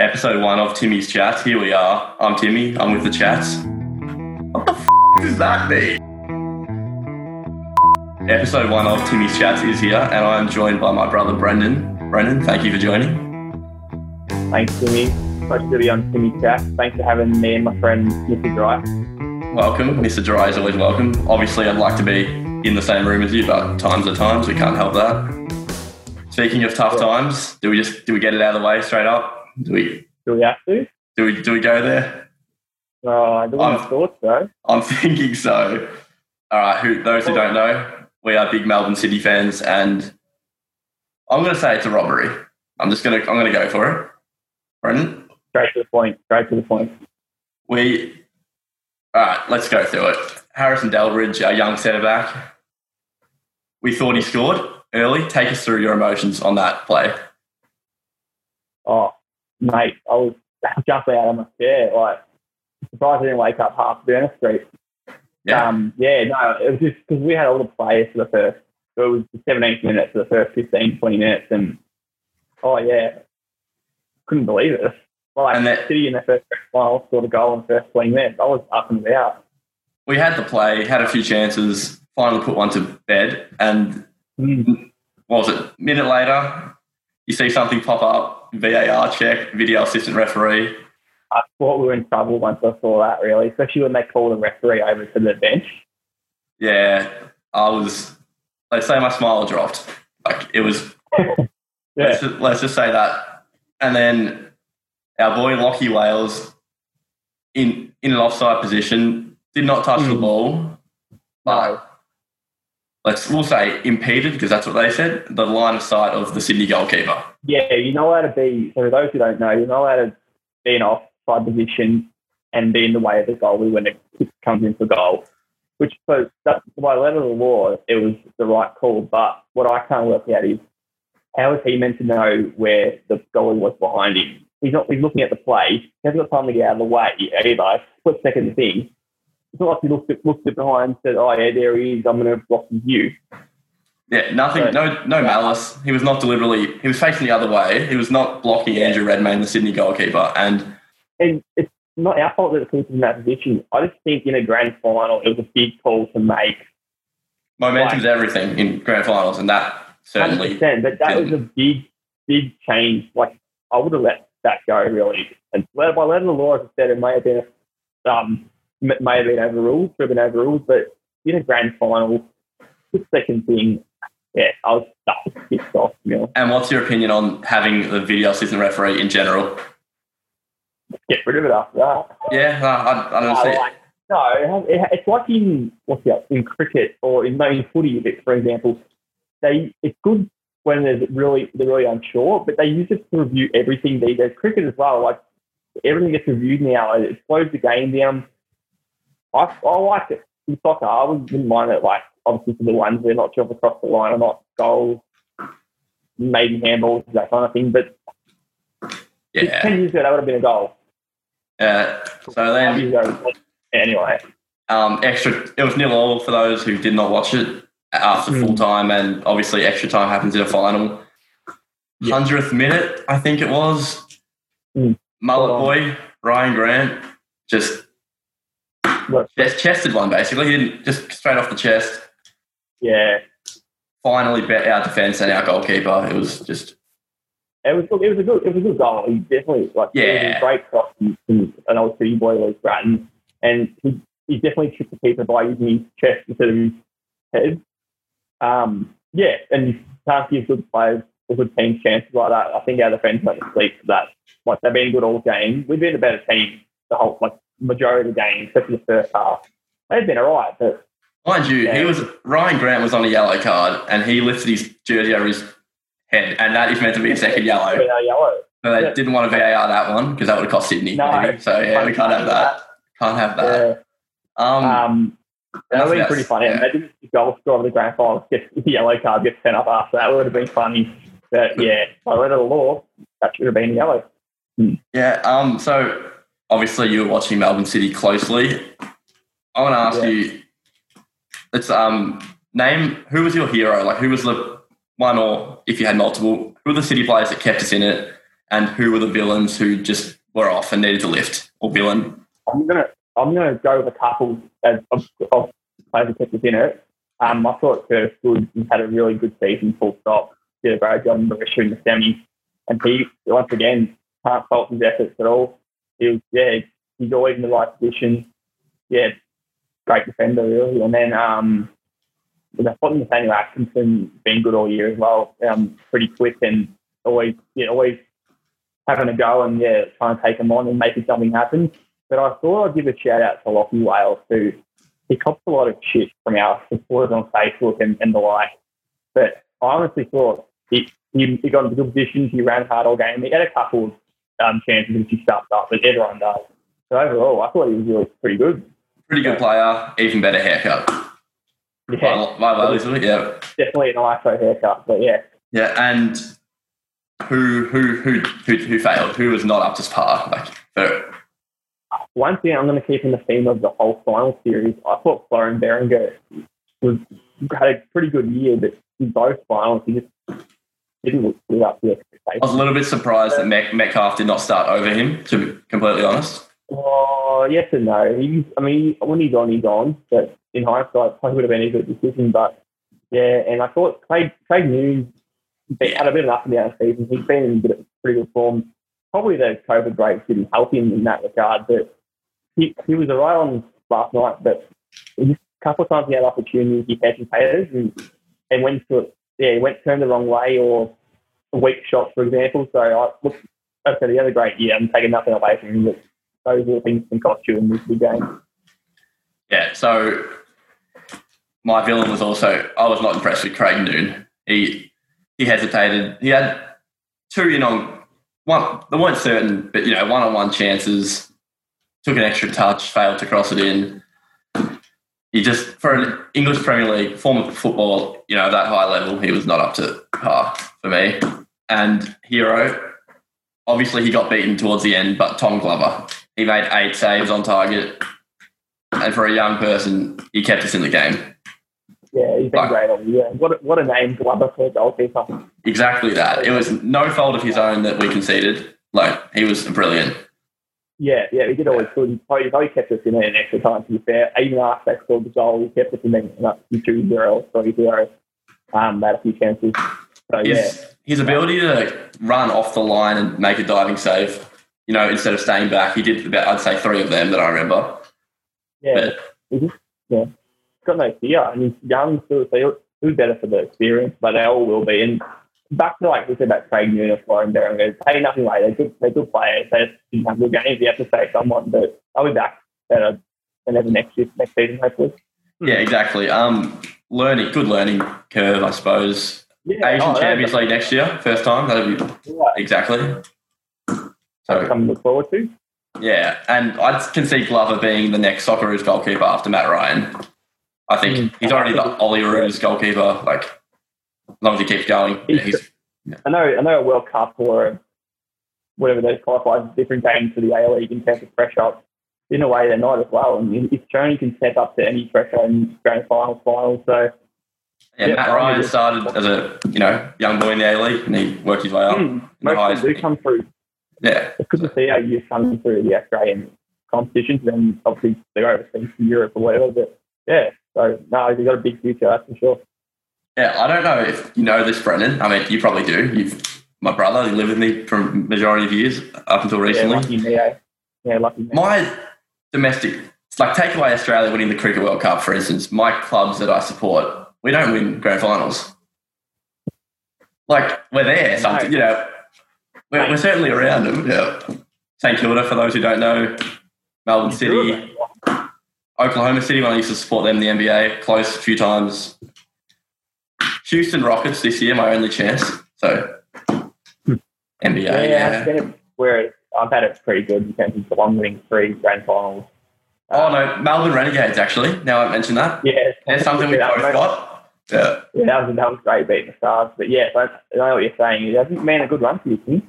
episode one of Timmy's Chats. Here we are. I'm Timmy. I'm with the chats. What the f- does that mean? Episode one of Timmy's Chats is here, and I am joined by my brother Brendan. Brendan, thank you for joining. Thanks, Timmy. Pleasure to be on Timmy Chat. Thanks for having me and my friend Mr. Dry. Welcome. Mr. Dry is always welcome. Obviously, I'd like to be in the same room as you, but times are times. We can't help that. Speaking of tough times, do we just do we get it out of the way straight up? Do we Do we have to? do we do we go there? Oh, I don't I'm- have thoughts though. I'm thinking so. All right, who those who don't know, we are big Melbourne City fans, and I'm going to say it's a robbery. I'm just going to I'm going to go for it. Brendan, Straight to the point. Straight to the point. we all right. Let's go through it. Harrison Delbridge, our young centre back. We thought he scored early. Take us through your emotions on that play. Oh, mate, I was just out of my chair. Like, surprised I didn't wake up half Burner Street. Yeah, Um, yeah, no, it was just because we had all the players for the first, it was the 17th minute for the first 15, 20 minutes. And, oh, yeah, couldn't believe it. Like, And that- City in the first final scored a goal in the first 20 minutes. I was up and about. we had the play, had a few chances, finally put one to bed, and Mm. what was it? Minute later, you see something pop up, VAR check, video assistant referee. I thought we were in trouble once I saw that, really, especially when they called the referee over to the bench. Yeah, I was. Let's say my smile dropped. Like it was. Yeah. Let's, just, let's just say that. And then our boy Lockie Wales, in in an offside position, did not touch the Mm. ball, but let's we'll say impeded because that's what they said. The line of sight of the Sydney goalkeeper. Yeah, you're not allowed to be, for those who don't know, you're not allowed to be in offside position and be in the way of the goalie when it comes in for goal. Which, so that, by letter of the law, it was the right call. But what I can't work out is how is he meant to know where the goalie was behind him? He's not. He's looking at the play. He hasn't got time to get out of the way either. Split second thing. It's not like he looked at, looked at behind and said, "Oh yeah, there he is. I'm going to block his view." Yeah, nothing, Right. no, no malice. He was not deliberately. He was facing the other way. He was not blocking Andrew Redmayne, the Sydney goalkeeper, and and it's not our fault that the keeper's in that position. I just think in a grand final, it was a big call to make. momentum's everything in grand finals, and that certainly. 100%, but that was a big, big change. Like, I would have let that go, really. And by of the law, as I said, it may have been, um, may have been overruled, should have been overruled, but in a grand final, the second thing, yeah, I was was pissed off, you know. And what's your opinion on having the video assistant referee in general? Get rid of it after that. Yeah, no, I, I don't No, see. like, no, it has- it- it's like in what's that in cricket or in, no, in footy, for example. They it's good when there's really they're really unsure, but they use it to review everything these days. Cricket as well, like everything gets reviewed now. It slows the game down. I I like it in soccer. I wouldn't mind it. Like obviously for the ones they're not sure if across the line or not, goals, maybe handballs, that kind of thing. But Yeah. ten years ago that would have been a goal. Uh, so then, ago, anyway. um, extra. It was nil all for those who did not watch it after Mm. full time, and obviously extra time happens in a final. Yeah. Hundredth minute, I think it was. Mm. Mullet boy Rhyan Grant just chest, chested one basically. He didn't just straight off the chest. yeah. Finally, bet our defense and our goalkeeper. It was just It was it was a good it was a good goal. He definitely like Yeah. a great cross from, an old city boy like Brattan, and he he definitely tricked the keeper by using his chest instead of his head. Um, yeah, and you can't give good players or good teams chances like that. I think our defence went to sleep for that. Like they've been good all game. We've been a better team the whole like majority of the game, especially the first half. They've been alright, but Mind you, he was Rhyan Grant was on a yellow card and he lifted his jersey over his head, and that is meant to be a second yellow. yellow. But they Yeah. didn't want to VAR that one because that would have cost Sydney. No. maybe. So yeah, we can't have that. Can't have that. Yeah. Um, Um, that would have been pretty funny. yeah. Imagine if the goal scorer of the grand final gets the yellow card, gets sent up after that. would have been funny. But yeah, by letter of the law, that should have been yellow. Yeah. Um. So obviously you're watching Melbourne City closely. I want to ask Yeah. you. Let's um name who was your hero. Like who was the one or if you had multiple, who were the City players that kept us in it, and who were the villains who just were off and needed to lift or villain? I'm gonna I'm gonna go with a couple of, of, of players that kept us in it. Um, I thought Curtis Good had a really good season, full stop. Did a great job in Berisha in the semis, and he once again can't fault his efforts at all. Yeah, he's always in the right position. Yeah, great defender really. And then um, I thought Nathaniel Atkinson been good all year as well. Um, pretty quick and always yeah, always having a go and yeah, trying to take him on and making something happen. But I thought I'd give a shout out to Lockie Wales who he cops a lot of shit from our supporters on Facebook and, and the like. But I honestly thought he, he, he got into good positions, he ran hard all game. He had a couple um, chances which he stuffed up, but everyone does. So overall, I thought he was really pretty good. Pretty good player, even better haircut. Yeah, My, my values, yeah. definitely an ISO haircut, but yeah. Yeah, and who who who who who failed? Who was not up to par? Like for One thing I'm going to keep in the theme of the whole final series, I thought Florin Berenguer was had a pretty good year, but in both finals, he just didn't live up to I was a little bit surprised that Met- Metcalfe did not start over him. To be completely honest, Oh, yes and no. He, I mean, when he's on, he's on. But in hindsight, probably would have been a good decision. But yeah, and I thought Craig, Craig Noone had a bit of an up and down season. He's been in a bit of pretty good form. Probably the COVID break didn't help him in that regard. But he, he was alright on last night. But a couple of times he had opportunities, he hesitated and, and went to it. Yeah, he went turned the wrong way or a weak shot, for example. So I look, I said, he had a great year. I'm taking nothing away from him. Those the things can cost you in this big game. yeah. So my villain was also I was not impressed with Craig Noone. He he hesitated. He had two you know, one. They weren't certain, but you know, one on one chances. Took an extra touch, failed to cross it in. He just for an English Premier League form of football, you know, that high level, he was not up to par for me. And hero, obviously he got beaten towards the end, but Tom Glover, he made eight saves on target, and for a young person, he kept us in the game. Yeah, he's been great all year. What a, what a name, Glover for a goalkeeper. Exactly that. It was no fault of his own that we conceded. Like he was brilliant. Yeah, yeah, he did always good. He probably, he probably kept us in it in extra time, to be fair. Even after they scored the goal, he kept us in it up to 2 0 3 0. Um, had a few chances. So, yeah. His, his ability to run off the line and make a diving save, you know, instead of staying back, he did about I'd say three of them that I remember. Yeah, But just, yeah. He's got no fear. And he's young, still, so be better for the experience, but they all will be. And back to like we said about Craig Florin Berenguer, take nothing like They're good, they're good players. They just didn't have good games. You have to say someone, but they'll be back better than ever next year, next season, hopefully. yeah, exactly. Um, learning, good learning curve, I suppose. Yeah, Asian oh, Champions League next year, first time. That'd be Right. exactly. Something So to look forward to. yeah, and I can see Glover being the next Socceroos goalkeeper after Mat Ryan. I think Mm. he's already the Olyroos goalkeeper. Like as long as he keeps going, yeah, he's I know, I know a World Cup or whatever they qualify is different game for the A League in terms of pressure. In a way, they're not as well. And it's shown can step up to any pressure in grand finals, finals. So, Yeah, Yeah, Mat Ryan started as a you know young boy in the A League, and he worked his way up. mm, the most highest do come through. Yeah, It's good to see our youth coming through the Australian competitions and obviously they're overseas to Europe or whatever. But yeah, so no, he's got a big future, that's for sure. Yeah. I don't know if you know this, Brendan. I mean, you probably do. You've my brother. He lived with me for majority of years up until Yeah, recently. lucky me, eh? Yeah, lucky me. my domestic, like take away Australia winning the Cricket World Cup, for instance, my clubs that I support, we don't win grand finals. Like we're there, something, you know, we're, we're certainly around them. Yeah. St Kilda, for those who don't know, Melbourne City, Oklahoma City, when I used to support them in the NBA, close a few times. Houston Rockets this year, my only chance. So NBA, Yeah, yeah. I've, been where I've had it pretty good in terms of Geelong winning three grand finals. Oh no, Melbourne Renegades actually. Now I mentioned that. Yeah, There's something we both that- got. Yeah. Yeah, that was, that was great beating the Stars. But yeah, I I know what you're saying. It hasn't been a good run for you.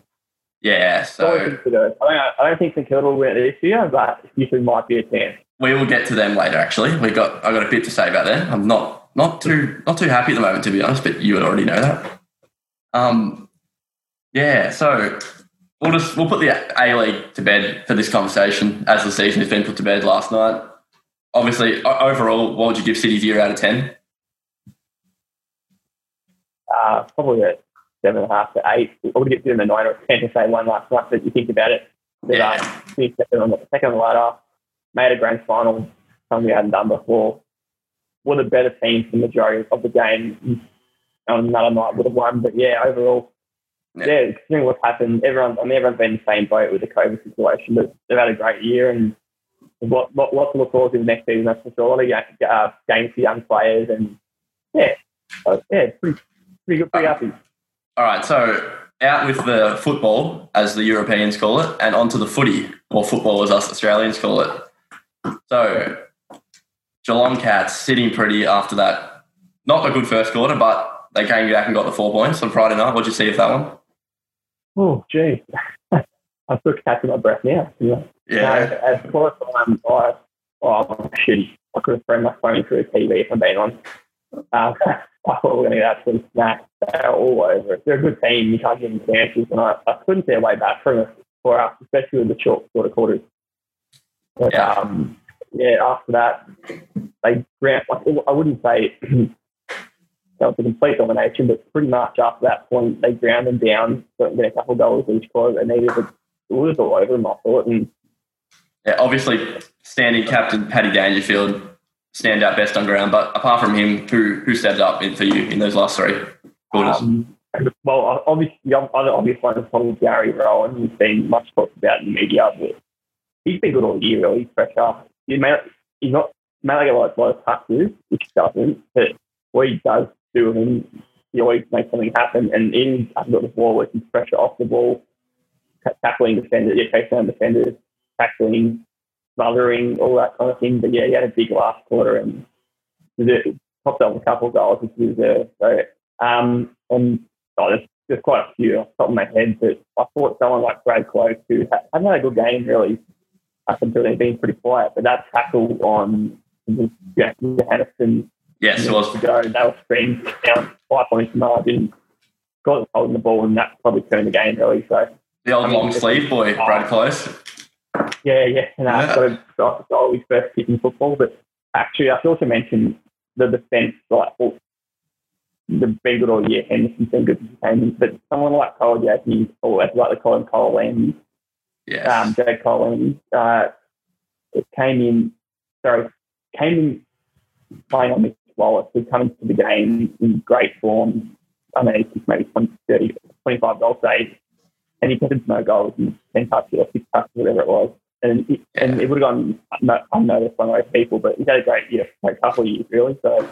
Yeah, So, I, don't, I don't think St Kilda will win it this year, but Houston might be a chance. we will get to them later actually. We got I got a bit to say about them. I'm not not too not too happy at the moment to be honest, but you would already know that. Um yeah, so we'll just we'll put the A League to bed for this conversation as the season has been put to bed last night. Obviously, overall, what would you give City's year out of ten? Uh, probably a seven and a half to eight. I would give them a nine or a ten if they won last night. But you think about it, they yeah. um, second on the second on ladder, made a grand final, something we hadn't done before. Were the better team for the majority of the game. On another night would have won, but yeah, overall, yeah, yeah considering what's happened, everyone, I mean, everyone's been in the same boat with the COVID situation, but they've had a great year and lot, lot, lots to look forward to the next season. That's for sure. A lot of uh, games for young players, and yeah, so, yeah, pretty, pretty good, pretty happy. All right, so out with the football, as the Europeans call it, and onto the footy, or football as us Australians call it. So, Geelong Cats sitting pretty after that. Not a good first quarter, but they came back and got the four points on Friday night. What did you see of that one? Oh, gee. I'm still catching my breath now. Yeah. Yeah. as close as I'm, I, oh, shitty. I could have thrown my phone through the TV if I'm being on. Um, I thought we were going to get absolutely smacked. They're all over it. They're a good team. You can't give them chances. And I, I couldn't see a way back from it for us, especially with the short sort of quarters. But, yeah. Um, yeah, after that, they grant, like, I wouldn't say that was a complete domination, but pretty much after that point, they ground them down, so get a couple of goals each quarter. They needed to, it was all over them, I thought. And, yeah, obviously, standing captain Paddy Dangerfield stand out best on ground. But apart from him, who who stepped up for you in those last three quarters? Um, well, obviously, the other obvious one is probably Gary Rohan. He's been much talked about in the media, but he's been good all year, really. He's pressure. He may, he's not, may not get lot, a lot of touches, which doesn't, but what he does do, him, he always makes something happen. And in I've got the ball, his pressure off the ball, tackling defenders, yeah, chasing down defenders, tackling, smothering, all that kind of thing. But yeah, he had a big last quarter and popped up a couple of goals, which was uh, so. Um, and oh, there's, there's quite a few off the top of my head, but I thought someone like Brad Close, who hadn't had a good game really up until they've been pretty quiet, but that tackle on yeah, Johannisen. Yes, it was. To go, they were screamed down five points margin, got holding the ball, and that probably turned the game really. So the old I mean, long sleeve boy, Brad Close. Yeah, yeah, and I yeah. got goal his first kick in football. But actually, I should also mention the defence, like well, the been good all year. Henderson's been good but someone like Cole Jackie, or as like they call him, Cole Landy, yes. um, Jake Cole Landy, uh, it came in. Sorry, came in playing on Mitch Wallis, who coming to the game in great form. I mean, he's maybe 20, 30, 25 goal saves and he put in no goals and 10 touches or six touches, whatever it was. And it, yeah. and it would have gone unnoticed by most people, but he's had a great year, a couple of years, really. So,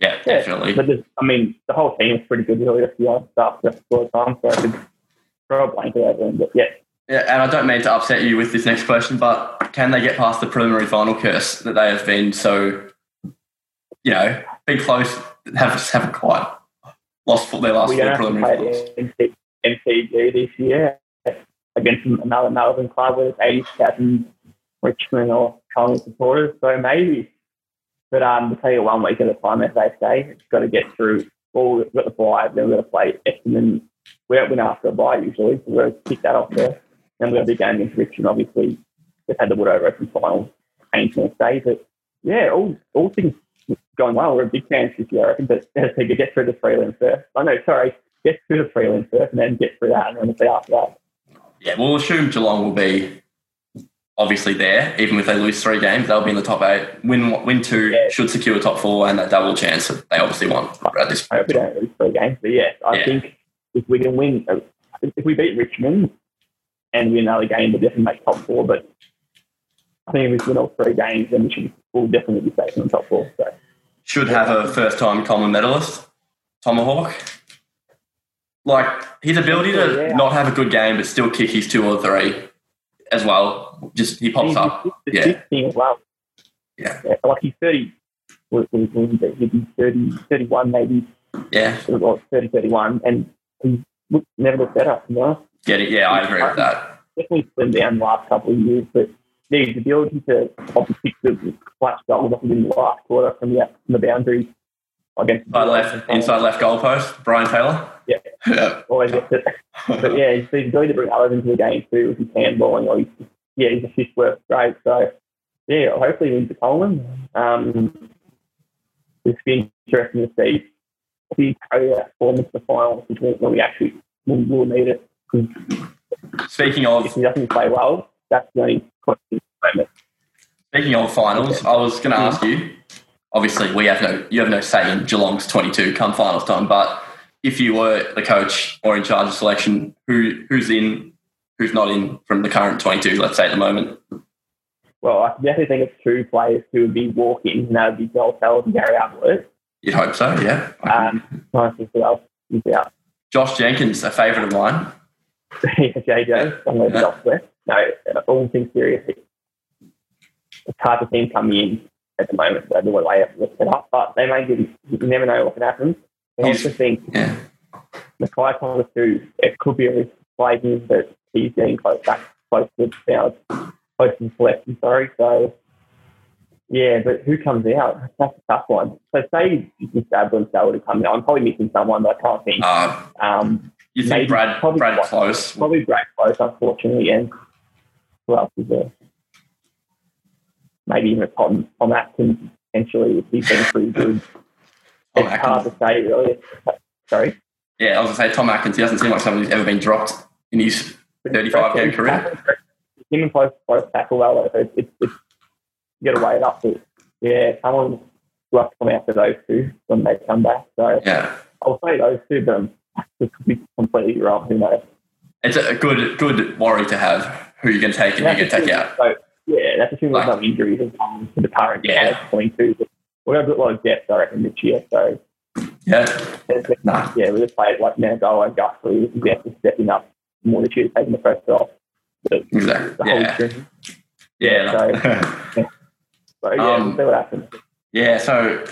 yeah, definitely. Yeah, but I mean, the whole team was pretty good, really, a few other stuff just for the time, so I could throw a blanket over them, but yeah. Yeah, and I don't mean to upset you with this next question, but can they get past the preliminary final curse that they have been so, you know, been close, have, haven't quite lost their last we four preliminary finals? MCG this year against another Melbourne club with 80,000 Richmond or Collingwood supporters. So maybe. But um, to tell you one week at a time, as they say, it's got to get through. Well, we've got the bye, then we've got to play Essendon. We don't win after a bye usually, so we've got to kick that off there. Then we've got a big game against Richmond, obviously. They've had the Wood over Open final, painful day. But yeah, all, all things going well. We're a big chance this year, I reckon. But as to get through the prelim first. Oh, I know, sorry, get through the prelim first and then get through that and then see after that. Yeah, we'll assume Geelong will be obviously there, even if they lose three games, they'll be in the top eight. Win win two yeah. should secure top four and that double chance that they obviously want at this point. I hope we don't lose three games, but yeah, I yeah. think if we can win, if we beat Richmond and win another game, we'll definitely make top four. But I think if we win all three games, then we should we'll definitely be safe in the top four. So should have a first time Coleman medalist, Tomahawk like his ability to yeah. not have a good game but still kick his two or three as well. Just he pops up. yeah. Thing as well. Yeah. yeah. Like he's 30, he'd be 30, 31 maybe. Yeah. Or 30, 31. And he's never looked better, you know? Get? Yeah, I agree with that. Definitely slimmed down the last couple of years, but yeah, his ability to obviously the clutch goals up in the last quarter from the, from the boundary against inside left, inside left goalpost, Brian Taylor. Yeah, Yeah. always gets it. But yeah, he's been going to bring others into the game too with his handballing. Or he's, yeah, his assist works great. So yeah, hopefully wins the Coleman. Um, it's been interesting to see if he carry that form into the finals when we actually will, will need it. Speaking if of he doesn't play well, that's the only question at the moment. speaking of finals, I was going to ask you. Obviously, we have no you have no say in Geelong's twenty two come finals time. But if you were the coach or in charge of selection, who who's in, who's not in from the current twenty two? Let's say at the moment. Well, I definitely think it's two players who would be walking, and that would be Joel Selwood and Gary Ablett. You'd hope so, yeah. Um, nice to see who else is out. Josh Jenkins, a favourite of mine. JJ, I'm going to elsewhere. No, all things serious, it's hard to see him coming in at the moment. What they have to set up, but they may give. You never know what can happen. I He's- also think Yeah, Mackay Thomas too. It could be a risk play him, but he's getting close back, close to now, close to selection. Sorry, so. Yeah, but who comes out? That's a tough one. So say Mr. Stabler would have come out. I'm probably missing someone, but I can't think. uh, Um, you think Maybe- Brad probably Brad quite- Close? probably Brad Close, unfortunately, and who else is there? Maybe even Tom, Tom Atkins, potentially, if he's been pretty good. It's hard to say, really. Sorry? Yeah, I was going to say Tom Atkins. He doesn't seem like someone who's ever been dropped in his 35 game career. Him and close, close tackle, well, it's, it's, it's, you got to weigh it up. But yeah, someone will have to come out for those two when they come back. So Yeah, I'll say those two, but I'm- this could be completely wrong. Who knows? it's a good good worry to have. Who you can take and who you can take out. So, yeah, that's assuming there's Like- no injuries and um, to the current Yeah. yeah. 22. We're going to a lot of depth, I reckon, this year. So, Yeah, there's, Nah. yeah, we just played like Mandola and Guthrie. We have to stepping up more this year, taking the first off. The, exactly. the whole Yeah, string. yeah. So, yeah, Um, we'll see what happens. Yeah, so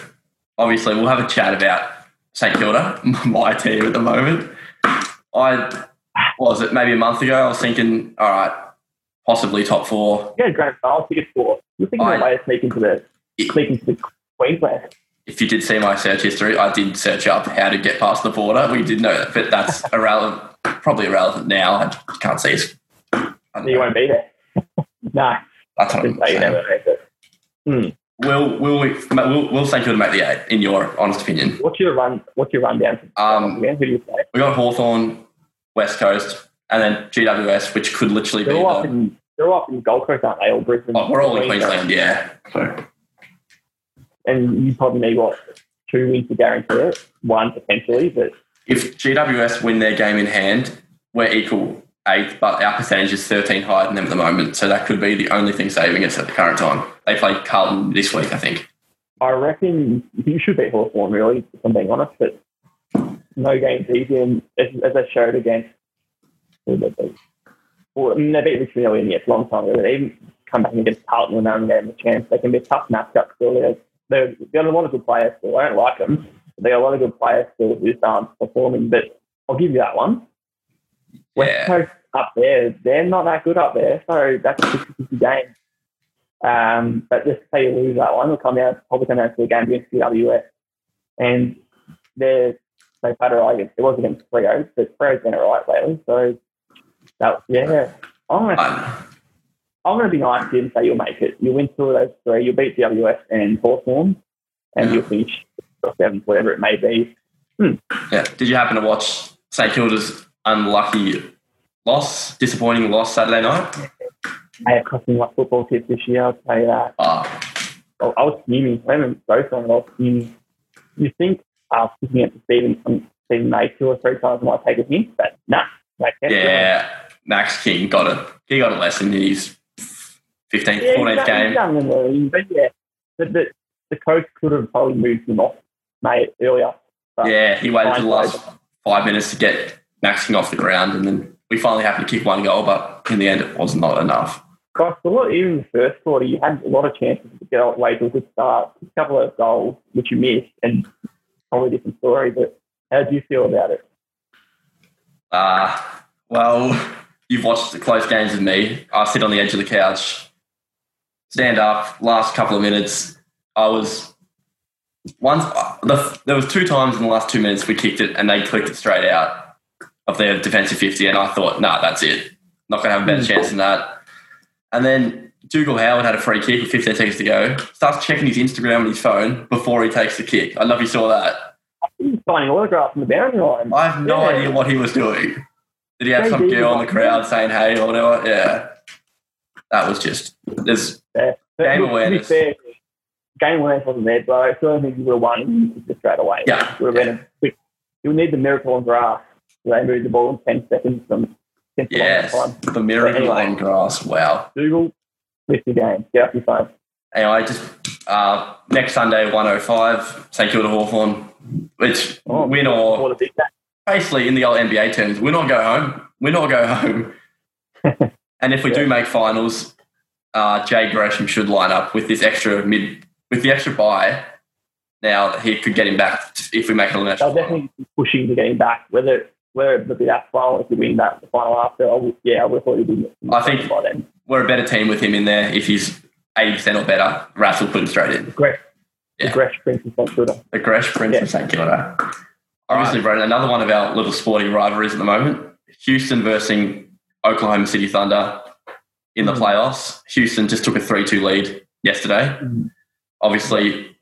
obviously we'll have a chat about St Kilda, my team at the moment. I was it maybe a month ago. I was thinking, all right, possibly top four. Yeah, grand final ticket for. You're thinking I- way to sneak into the, sneak into the Queensland. If you did see my search history, I did search up how to get past the border. We did know that, but that's irrelevant. Probably irrelevant now. I can't see it. You know. won't be there. no, That's what I'm say you never. But, hmm. Will will we will will St Kilda make the eight? In your honest opinion, What's your run? What's your rundown? For Um, again? Who do you say? we got Hawthorn, West Coast, and then GWS, which could literally be They're all up the. in they're all up in Gold Coast, aren't they? Or Brisbane. Oh, we're all in Queensland, yeah. So And you probably need what two wins to guarantee it. One potentially, but if GWS win their game in hand, we're equal eighth, but our percentage is 13 higher than them at the moment. So that could be the only thing saving us at the current time. They play Carlton this week, I think. I reckon you should beat Hawthorn really, if I'm being honest. But no games easy, and as, as I showed against, well, I mean, they beat Richmond earlier in a long time ago. They even come back against Carlton when they haven't them a chance. They can be a tough matchup still. They're, they're, they've got a lot of good players still. I don't like them. But they got a lot of good players still who aren't performing. But I'll give you that one. West Yeah. Coast up there, they're not that good up there. So that's a 50 50 game. Um, but just say you lose that one, they'll come out, probably come down to a game against GWS. And they're, they've had a right it was against Freo, but Freo's been all right lately. So that, yeah. I'm going to Um, I'm going to be nice to you and say you'll make it. You'll win two of those three. You'll beat GWS and Hawthorn, and Yeah. you'll finish seventh, whatever it may be. yeah. Did you happen to watch St Kilda's unlucky loss, disappointing loss Saturday night? I have cost me my football tips this year, I'll tell you that. Ah, I, I was fuming. I haven't both on it. I was fuming. You think uh, picking up to Steven, um, Steven May two or three times I might take a hint, but nah. Like, yeah. Max King got it. He got a lesson in his 15th, Yeah, 14th he's game. he's done the league, but yeah, the, the, the coach could have probably moved him off, mate, earlier. Yeah, he waited for the last five minutes to get Max King off the ground, and then we finally happened to kick one goal, but in the end, it was not enough. Gosh, a lot, even in the first quarter, you had a lot of chances to get away to a good start. A couple of goals, which you missed, and probably a different story. But how do you feel about it? Uh, well, you've watched the close games with me. I sit on the edge of the couch, stand up. Last couple of minutes, I was once. The, there was two times in the last two minutes we kicked it, and they clicked it straight out. Of their defensive 50, and I thought, nah, that's it. Not going to have a better Mm. chance than that. And then Dougal Howard had a free kick with 15 seconds to go. Starts checking his Instagram on his phone before he takes the kick. I if you saw that. He was signing autographs on the boundary line. I have no Yeah. idea what he was doing. Did he have Yeah, some girl in the crowd saying hey or whatever? Yeah. That was just, there's, Yeah. Game awareness. To be fair, game awareness wasn't there, but I still think he would have won and he just straight away. Yeah. Would have been a quick. You would need the miracle on grass. They moved the ball in 10 seconds from 10 to yes, the miracle Anyway. on grass. Wow. Google, lift your game. Get off your phone. Anyway, just uh, next Sunday, 105, St Kilda Hawthorn. It's Oh, win or a big game. basically in the old NBA terms, win or go home. Win or go home. and if we do make finals, uh, Jade Gresham should line up with this extra mid with the extra bye. Now he could get him back if we make an They'll definitely be pushing to get him back. Whether whether it be that final, if we win that the final after, I would, yeah, I would have thought he'd be I think- by then. We're a better team with him in there. If he's eighty percent or better, Ras will put him straight in. Gresh, Yeah. the Gresh Prince is not good. The Gresh Prince Yeah. of St Kilda. Obviously, Brendan, another one of our little sporting rivalries at the moment. Houston versus Oklahoma City Thunder in the Mhm. playoffs. Houston just took a 3 2 lead yesterday. Mhm. Obviously,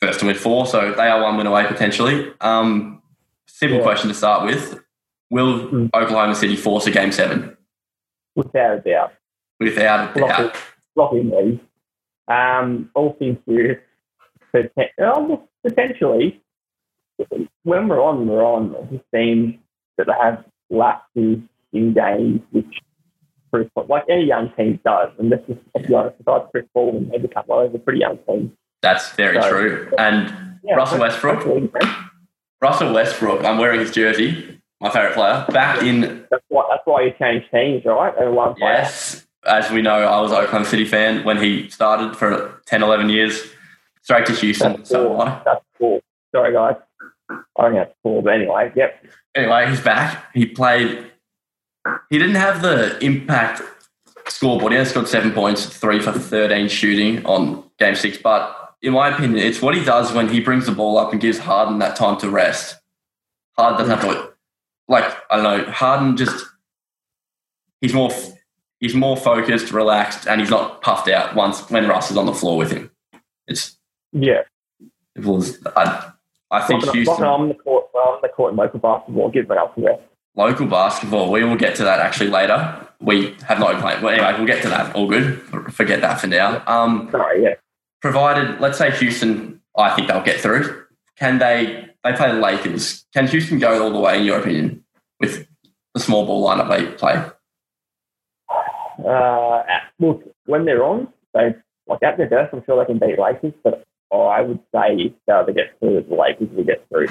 first to win four, so they are one win away potentially. Um, simple Yeah. question to start with Will Mhm. Oklahoma City force a game seven? Without a doubt. Without a doubt. Rocky Lee. Um, all things serious. Oh, potentially, when we're on, we're on. It seems that they have lapses in games, which Chris, like any young team does. And this is, to be honest, besides Chris Paul a couple of others, a pretty young team. That's very So- true. And Yeah, Russell Westbrook? Russell Westbrook, I'm wearing his jersey, my favourite player, back in That's why, that's why you change teams, right? Over one player. Yes. As we know, I was an Oklahoma City fan when he started for 10, 11 years. Straight to Houston. That's So cool. I. That's cool. Sorry, guys. I know that's cool, but anyway, yep. Anyway, he's back. He played. He didn't have the impact scoreboard. He only scored seven points, three for 13 shooting on game six. But in my opinion, it's what he does when he brings the ball up and gives Harden that time to rest. Harden doesn't have to, like, I don't know, Harden just, he's more, he's more focused, relaxed, and he's not puffed out once when Russ is on the floor with him. It's, Yeah. it was, I, I think Like, Houston. like on the court, I'm the court in local basketball, give it up rest. local basketball. We will get to that actually later. We have been playing. Well, anyway, we'll get to that. All good. Forget that for now. Um, Sorry, yeah. Provided, let's say Houston, I think they'll get through. Can they? They play the Lakers. Can Houston go all the way, in your opinion, with the small ball lineup they play? Uh, look, when they're on, they like at their best, I'm sure they can beat Lakers, but I would say if they get through, the Lakers will get through.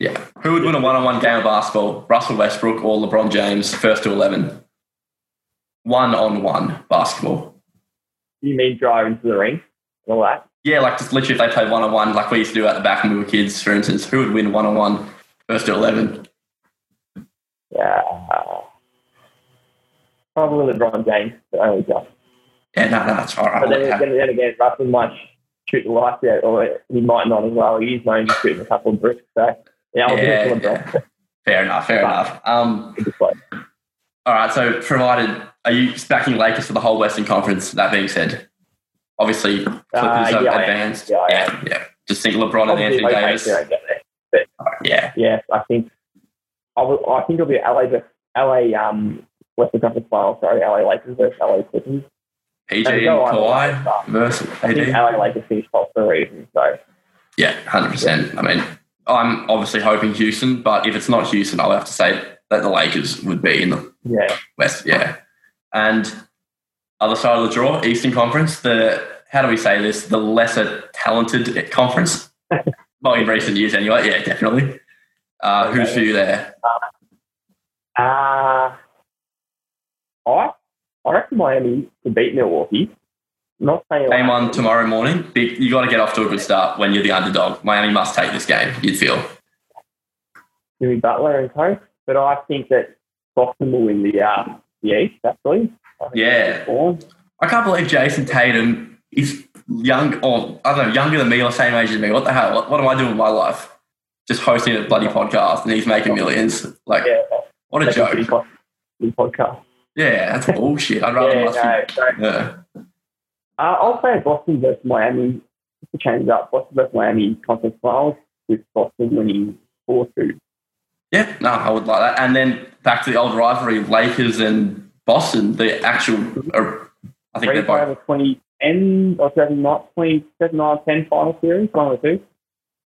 Yeah. Who would win a one-on-one game of basketball? Russell Westbrook or LeBron James? First to eleven. One-on-one basketball. You mean drive into the ring all that? Yeah, like just literally if they played one-on-one, like we used to do at the back when we were kids, for instance, who would win one-on-one? First to eleven. Yeah. Probably the LeBron James, but only just. Yeah, no, no, that's all right. But then, then, then again, Russell might shoot the lights out, or he might not as well. He's known to shooting a couple of bricks, so yeah, I'll Yeah, give it to LeBron. Fair enough, fair enough. Um, all right, so provided, are you backing Lakers for the whole Western Conference? That being said, obviously Clippers Uh, are yeah, advanced. Yeah, I yeah, yeah. Just think LeBron and Anthony Davis. don't there. All right, yeah, Yeah, I think I, will, I think it'll be LA versus LA um Western Conference Finals. Sorry, LA Lakers versus LA Clippers. PG And and Kawhi but versus I think LA Lakers finished top for a reason. So Yeah, hundred percent. I mean, I'm obviously hoping Houston, but if it's not Houston, I'll have to say that the Lakers would be in the yeah, West. Yeah, and other side of the draw, Eastern Conference. The how do we say this? The lesser talented conference. well, in recent years, anyway. Yeah, definitely. Uh, who's for you there? uh, I I reckon Miami could beat Milwaukee. Not saying Game like- on tomorrow morning. Big, you got to get off to a good start when you're the underdog. Miami must take this game. You'd feel. Jimmy Butler and co. But I think that Boston will win the uh, the East. Actually, Yeah. I can't believe Jayson Tatum is young, or I don't know, younger than me or same age as me. What the hell? What, what am I doing with my life? just hosting a bloody podcast and he's making millions. Like, Yeah, what a that's joke. cool podcast. Yeah, that's bullshit. I'd rather Yeah, watch no, Yeah. uh, I'll say Boston versus Miami. Just to change it up, Boston versus Miami conference finals with Boston winning four two. Yeah, no, I would like that. And then back to the old rivalry, of Lakers and Boston, the actual, uh, I think they're both, over 2010 or 2009, 2009 10 final series, one or two.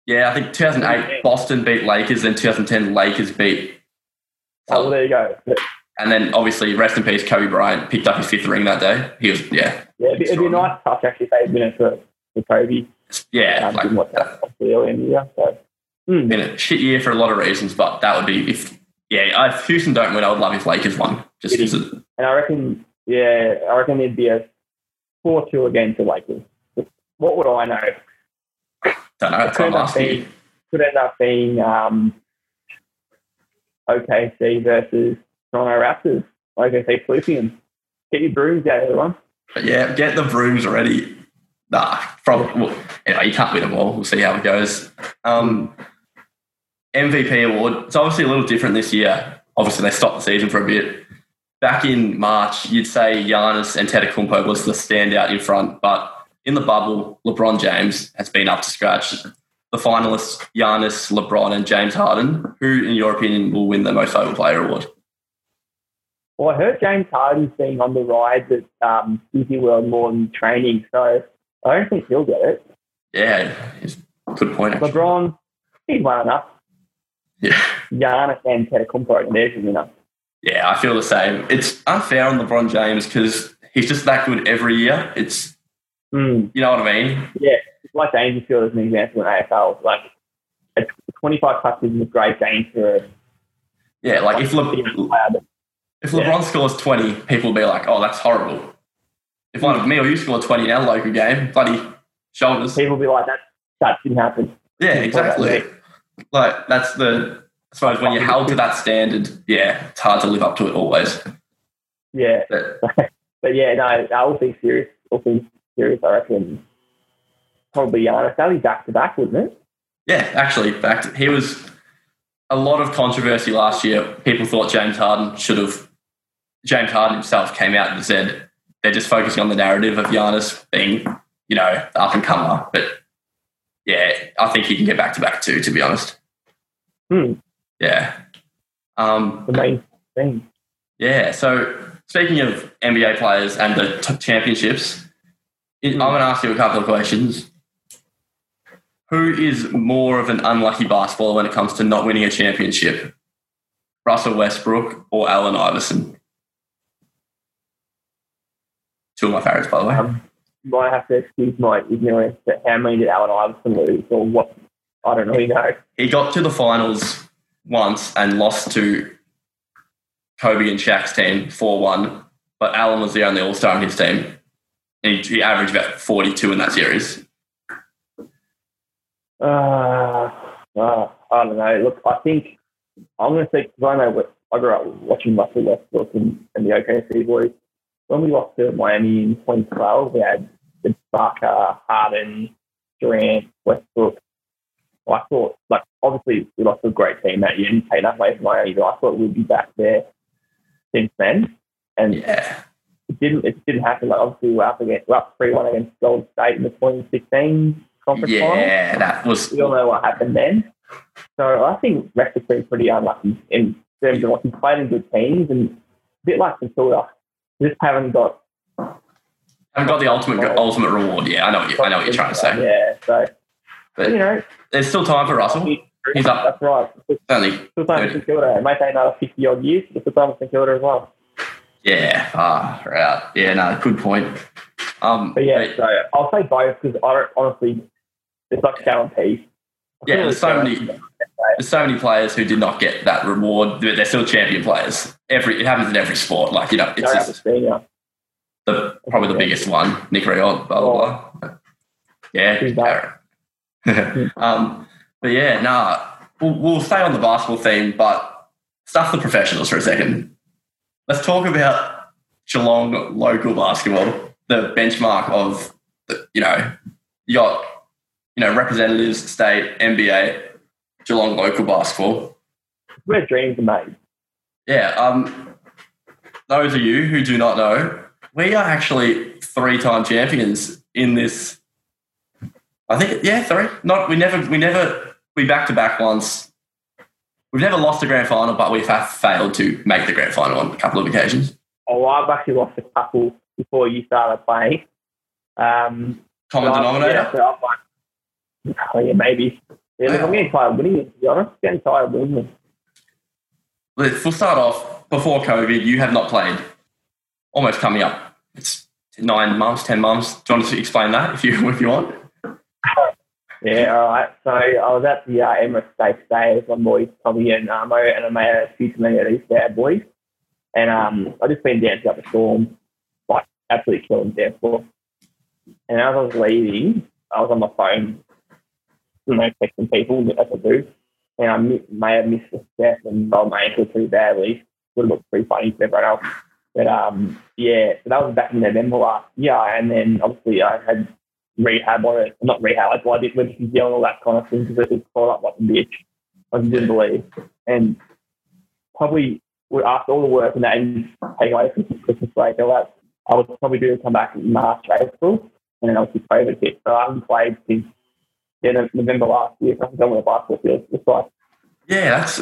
yeah, I think 2008, Boston beat Lakers, then 2010, Lakers beat. Oh, well, there you go. And then obviously, rest in peace, Kobe Bryant picked up his fifth ring that day. He was, yeah, yeah, it'd be, it'd be a nice touch actually if they'd win it for, for Kobe. yeah, Um, like, happened early in the year. So, hmm. been a shit year for a lot of reasons, but that would be if, yeah, if Houston don't win, I would love if Lakers won. Just it, And I reckon, yeah, I reckon it'd be a 4 2 against the Lakers. What would I know? don't know, It could end up being, you. could end up being um, OKC versus Toronto Raptors. OKC Philippians. Get your brooms out, everyone. But yeah, get the brooms ready. Nah, probably. Well, anyway, you can't win them all. We'll see how it goes. Um, MVP award. It's obviously a little different this year. Obviously, they stopped the season for a bit. Back in March, you'd say Giannis and Antetokounmpo was the standout in front, but in the bubble, LeBron James has been up to scratch. The finalists, Giannis, LeBron, and James Harden. Who, in your opinion, will win the Most Valuable Player award? Well, I heard James Harden's being on the rise at um, Disney World more than training, so I don't think he'll get it. Yeah, good point. Actually. LeBron, he's well enough. Yeah. Giannis and Antetokounmpo, there's winner. Yeah, I feel the same. It's unfair on LeBron James because he's just that good every year. It's Hmm. you know what I mean? Yeah, it's like Dangerfield as an example in AFL. Like, a 25 touches is a great game for a Yeah, like if Le- if Yeah. LeBron scores twenty, people will be like, "Oh, that's horrible." If one of me or you score twenty in our local game, bloody shoulders. People will be like, that, that didn't happen. Yeah, exactly. Like that's the. I suppose when you're held to that standard, yeah, it's hard to live up to it always. Yeah. But But yeah, no, all things serious, all things serious, I reckon probably Giannis. That'll be back to back, wouldn't it? Yeah, actually, back to, he was a lot of controversy last year. People thought James Harden should have. James Harden himself came out and said they're just focusing on the narrative of Giannis being, you know, the up and comer. But yeah, I think he can get back to back too. To be honest, Hmm. Yeah, um, The main thing. yeah. So speaking of NBA players and the t- championships, I'm going to ask you a couple of questions. Who is more of an unlucky basketballer when it comes to not winning a championship? Russell Westbrook or Allen Iverson? Two of my favourites, by the way. Um, you might have to excuse my ignorance, but how many did Allen Iverson lose or what? I don't really know. He got to the finals once and lost to Kobe and Shaq's team 4 1, but Allen was the only All Star on his team. And he, he averaged about 42 in that series. Uh, uh, I don't know. Look, I think I'm going to say because I know I grew up watching Russell Westbrook and, and the OKC boys. When we lost to Miami in 2012, we had the Barker, Harden, Durant, Westbrook. I thought, like, obviously we lost a great team that year and take that away from Miami, but I thought we'd be back there since then. And Yeah. it didn't. It didn't happen. Like, obviously we're up against we're up three one against Gold State in the 2016 conference final Yeah, that was. we all know what happened then. So I think Rex has been pretty unlucky in terms of like he's played in good teams and a bit like Matilda, just haven't got. I've got the ultimate ultimate reward. Yeah, I know what you, I know what you're trying to say. Yeah, so But you know, there's still time for Russell. He's up. That's right. It's Only still time for St Kilda. It may take another fifty odd years, but it's still time for St Kilda as well. yeah, ah, right. Yeah, no, good point. Um, But yeah, so I'll say both because I don't honestly. It's like peas. Yeah, there's so many- there's so many players who did not get that reward. They're they're still champion players. Every it happens in every sport. Like you know, it's just the probably the biggest one. Nick Riot, blah blah blah. Yeah. Um, but yeah, nah. We'll, we'll stay on the basketball theme, but stuff the professionals for a second. Let's talk about Geelong local basketball, the benchmark of the, you know you got you know representatives, state, NBA. Geelong local basketball. Where dreams are made. Yeah. Um, those of you who do not know, we are actually three-time champions in this. I think yeah, three. Not we never we never we back to back once. We've never lost the grand final, but we've have failed to make the grand final on a couple of occasions. Oh, I've actually lost a couple before you started playing. Um, Common so denominator. Yeah, so I've won. oh, yeah, maybe. Yeah, look, I'm getting tired of winning to be honest. Getting tired of winning we'll start off before COVID. You have not played. Almost coming up. It's nine months, ten months. Do you want to explain that if you if you want? Yeah, all right. So I was at the uh, Emirates State today with my boys, Tommy and Armo, and I made a few of these bad boys. And um, I just been dancing up the storm, like absolutely killing dance floor. And as I was leaving, I was on my phone, you know, texting people as I do. And I may have missed a step and rolled my ankle pretty badly. Would have looked pretty funny to everyone else. But um, yeah, so that was back in November last year. And then obviously I had rehab on it. Not rehab, like, I did to New Zealand, all that kind of thing, because it was caught up like a bitch. I just didn't believe. And probably after all the work and that, and take away from Christmas break, all that, I was probably due to come back in March, April, and then obviously COVID hit. So I haven't played since yeah, No- November last year. I haven't with a basketball field. It's like, Yeah, that's.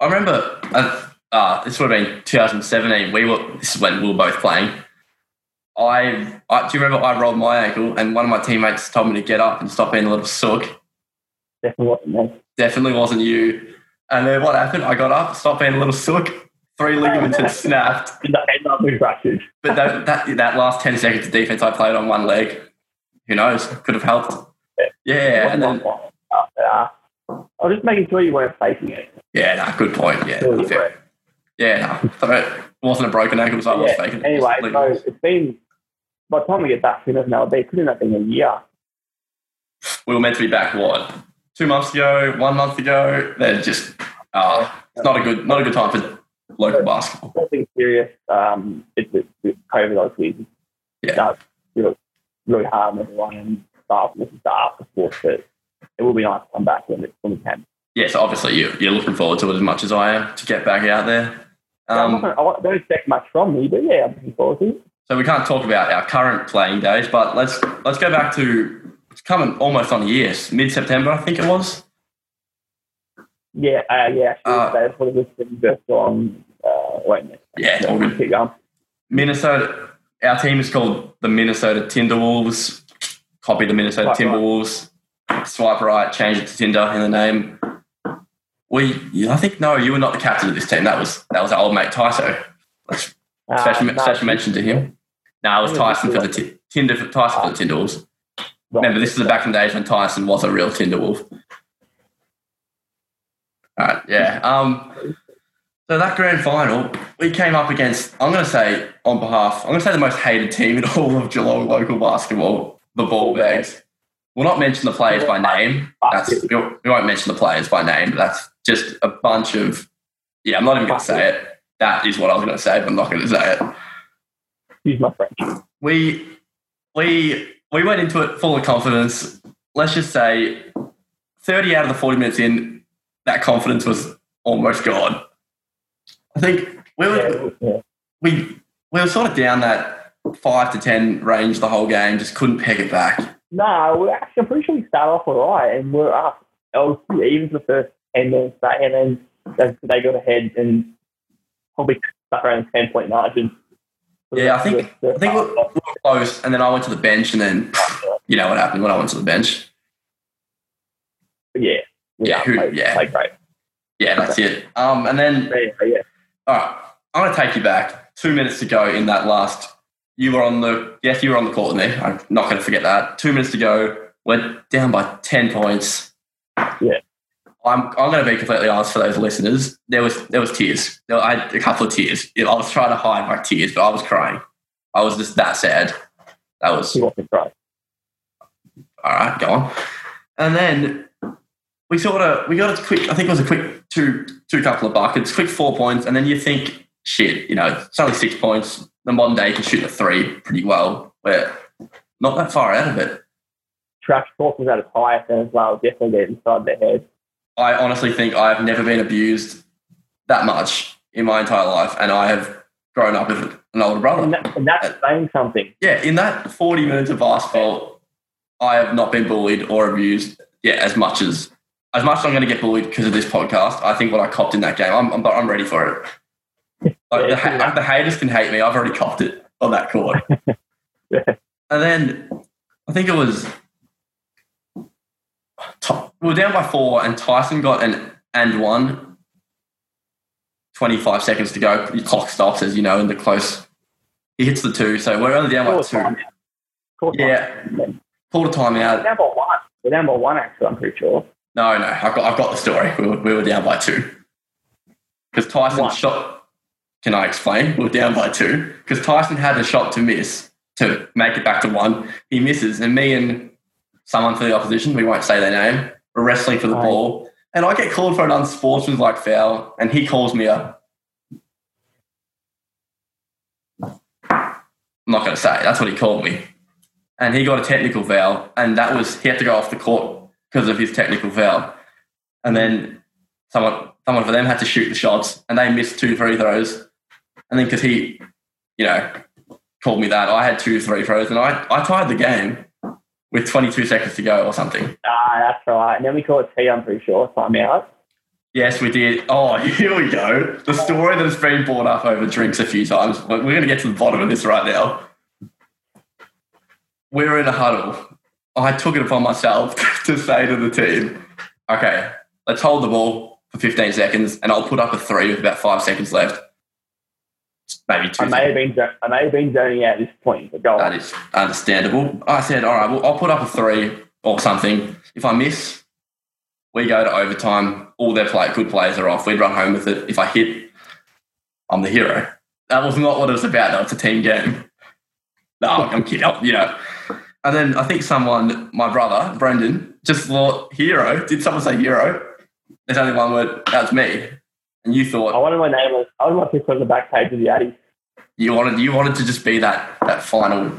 I remember. Uh, uh, this would have been 2017. We were. This is when we were both playing. I, I do you remember I rolled my ankle and one of my teammates told me to get up and stop being a little sook. definitely wasn't me. Definitely wasn't you. And then what happened? I got up, stopped being a little sook. Three ligaments had snapped. Did not end up with fractures. But that, that that last 10 seconds of defense I played on one leg, who knows? Could have helped. Yeah, and then, uh, I was just making sure you weren't faking it. yeah, nah, good point. Yeah, Yeah, no, it wasn't a broken ankle, so I was Yeah, faking it. Anyway, Just so it's been by the time we get back, who knows now? It could end up being a year. we were meant to be back what two months ago, one month ago. They're just uh, it's not a good not a good time for local basketball. Something serious. Um, it's with COVID, obviously, Yeah. it does feel really hard on everyone and staff. Is staff, of course, but it will be nice to come back when, it, when we can. Yeah, so obviously you you're looking forward to it as much as I am to get back out there. Not Um, gonna, I don't expect much from me, but yeah, I'm looking forward to it. so we can't talk about our current playing days, but let's let's go back to it's coming almost on a year, mid September I think it was. Yeah, uh, yeah. Actually, Uh, that's what it was first song. Uh, wait. Yeah, No, good. keep going. Minnesota. Our team is called the Minnesota Timberwolves. Copy the Minnesota right. Timberwolves. Swipe right, change it to Tinder in the name. We, I think, no, you were not the captain of this team. That was that was our old mate Tyso. Uh, special, no, special mention to him. No, it was Tyson for the ti- Tinder for Tyson for the Timberwolves. right. Remember, this is the back in the days when Tyson was a real Timberwolf. All right, yeah. Um, so that grand final, we came up against. I'm going to say on behalf. I'm going to say the most hated team in all of Geelong local basketball, the Bullbags. We'll not mention the players by name. That's we won't we won't mention the players by name. But that's just a bunch of. Yeah, I'm not even going to say it. That is what I was going to say, but I'm not going to say it Excuse my French. we we we went into it full of confidence. Let's just say, thirty out of the forty minutes in, that confidence was almost gone. I think we were Yeah, yeah. we we were sort of down that five to ten range the whole game, just couldn't peg it back. No, we actually, I'm pretty sure we started off all right, and we're up. Even for the first 10 minutes, back, and then they, got ahead and probably stuck around 10 point margin. Yeah, I think- I think we we were close, and then I went to the bench, and then you know what happened when I went to the bench. yeah, Yeah, who- played, yeah. played great. Yeah, that's it. Um, and then Yeah, yeah. All right, I'm going to take you back. Two minutes to go in that last. You were on the yes, you were on the court with me. I'm not going to forget that. Two minutes to go. Went down by ten points. I'm I'm going to be completely honest for those listeners. There was there was tears. There, I had a couple of tears. I was trying to hide my tears, but I was crying. I was just that sad. That was He wasn't great. all right, go on. And then we sort of we got a quick. I think it was a quick two two couple of buckets, quick four points, and then you think, shit, you know, it's only six points. The modern day can shoot a three pretty well. We're not that far out of it. Trash talk was at its highest as well, definitely get inside their head. I honestly think I have never been abused that much in my entire life, and I have grown up with an older brother. And, that, and that's saying something. Yeah, in that 40 minutes of basketball, I have not been bullied or abused yeah, as much as as much as I'm going to get bullied because of this podcast. I think what I copped in that game, I'm I'm, I'm ready for it. Like, the, ha- like the haters can hate me. I've already copped it on that court. Yeah. And then I think it was we were down by four, and Tyson got an and one. 25 seconds to go. Your clock stops, as you know, in the close. He hits the two, so we're only down by two. time. Call time. Yeah, pulled a We're timeout. down by one. We're down by one, actually, I'm pretty sure. No, no, I've got, I've got the story. We were, we were down by two. Because Tyson One. shot. Can I explain? We were down by two. Because Tyson had a shot to miss to make it back to one. He misses, and me and someone for the opposition, we won't say their name, were wrestling for the Right. ball. And I get called for an unsportsmanlike foul, and he calls me a. I'm not going to say. That's what he called me. And he got a technical foul, and that was he had to go off the court because of his technical foul. And then someone, someone for them had to shoot the shots, and they missed two free throws. And then because he, you know, called me that, I had two free throws, and I, I tied the game with 22 seconds to go or something. Ah, that's right. And then we call it T, I'm pretty sure. Time out. Yes, we did. Oh, here we go. The story that has been brought up over drinks a few times. We're going to get to the bottom of this right now. We were in a huddle. I took it upon myself to say to the team, okay, let's hold the ball for 15 seconds and I'll put up a three with about five seconds left. Maybe two. I may have been I may have been zoning out at this point, but go That on. is understandable. I said, all right, well, I'll put up a three or something. If I miss, we go to overtime. All their play, good players are off. We'd run home with it. If I hit, I'm the hero. That was not what it was about, though. It's a team game. No, I'm kidding. Oh, you know. And then I think someone, my brother, Brendan, just thought hero. Did someone say hero? There's only one word. That's me. And you thought I wanted my name. on- I wanted my picture on the back page of the Addy. you wanted you wanted to just be that that final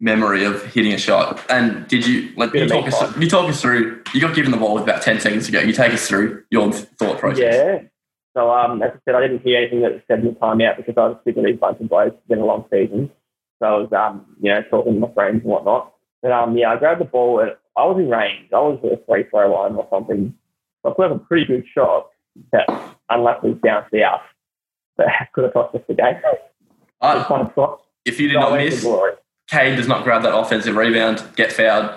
memory of hitting a shot. And did you like you talk us you talk us through? You got given the ball with about ten seconds to go. You take us through your thought process. Yeah. So um, as I said, I didn't hear anything that was said in the timeout because I was sick of these bunch of blokes. It's been a long season. So I was, um, you know, talking to my friends and whatnot. But um, yeah, I grabbed the ball and I was in range. I was at a free throw line or something. So I put up a pretty good shot that unluckily bounced out. But could have cost us the game. Uh, Just one shot. if you did not miss. Cade does not grab that offensive rebound, get fouled.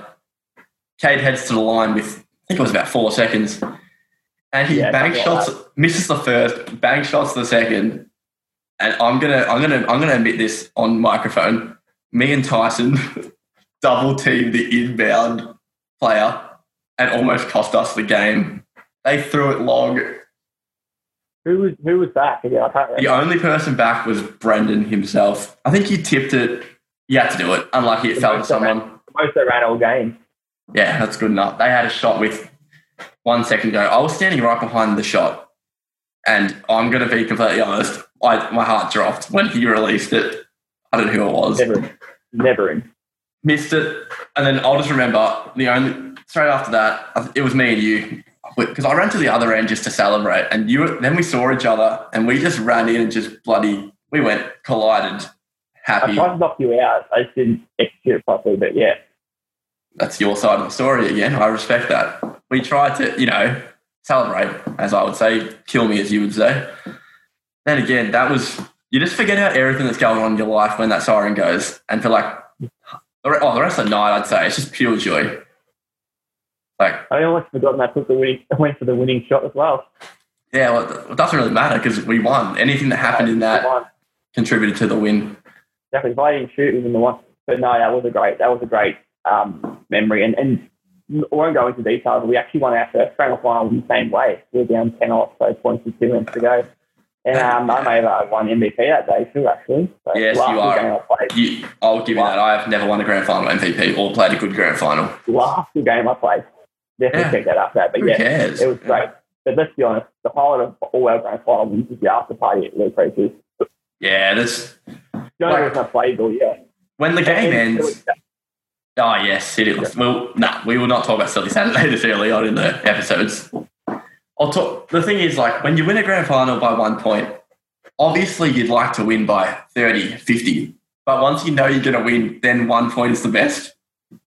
Cade heads to the line with I think it was about four seconds. And he Yeah, bang something like shots, misses the first, bang shots the second. And I'm gonna, I'm gonna, I'm gonna admit this on microphone. Me and Tyson double teamed the inbound player and almost cost us the game. They threw it long. Who was who was? Yeah, I can't remember. The only person back was Brendan himself. I think he tipped it. You had to do it. Unlucky it fell to someone. Most they ran all game. Yeah, that's good enough. They had a shot with one second to go. I was standing right behind the shot, and I'm going to be completely honest. I, my heart dropped when he released it. I don't know who it was. Never. Never in. Missed it, and then I'll just remember the only straight after that. It was me and you because I ran to the other end just to celebrate, and you. Then we saw each other, and we just ran in and just bloody. We went collided. I Happy. tried to knock you out. I just didn't execute it properly, but yeah. that's your side of the story again. I respect that. We tried to, you know, celebrate, as I would say, kill me, as you would say. Then again, that was, you just forget about everything that's going on in your life when that siren goes. And for like, oh, the rest of the night, I'd say, it's just pure joy. Like, I almost forgotten I took the winning, I went for the winning shot as well. yeah, well, it doesn't really matter because we won. Anything that happened in that contributed to the win. Definitely, if I didn't shoot, it was in the one. But no, that was a great, that was a great um, memory. And, and I won't go into details. but We actually won our first grand final in the same way. We were down 10 off, so points with two minutes to go. And um, I may have uh, won MVP that day too, actually. So Yes, you are. I You, I'll give you that. I have never won a grand final MVP or played a good grand final. last game I played. Definitely Yeah. check that out. That, but Who yeah, cares? it was great. But let's be honest, the highlight of all our grand final wins is the after party at Luke Creatures. Yeah, that's Right. reason I played all year. when the game And ends. Oh yes, it is. Well, nah, we will not talk about Silly Saturday this early on in the episodes. I'll talk, the thing is, like, when you win a grand final by one point, obviously you'd like to win by 30, 50. But once you know you're going to win, then one point is the best.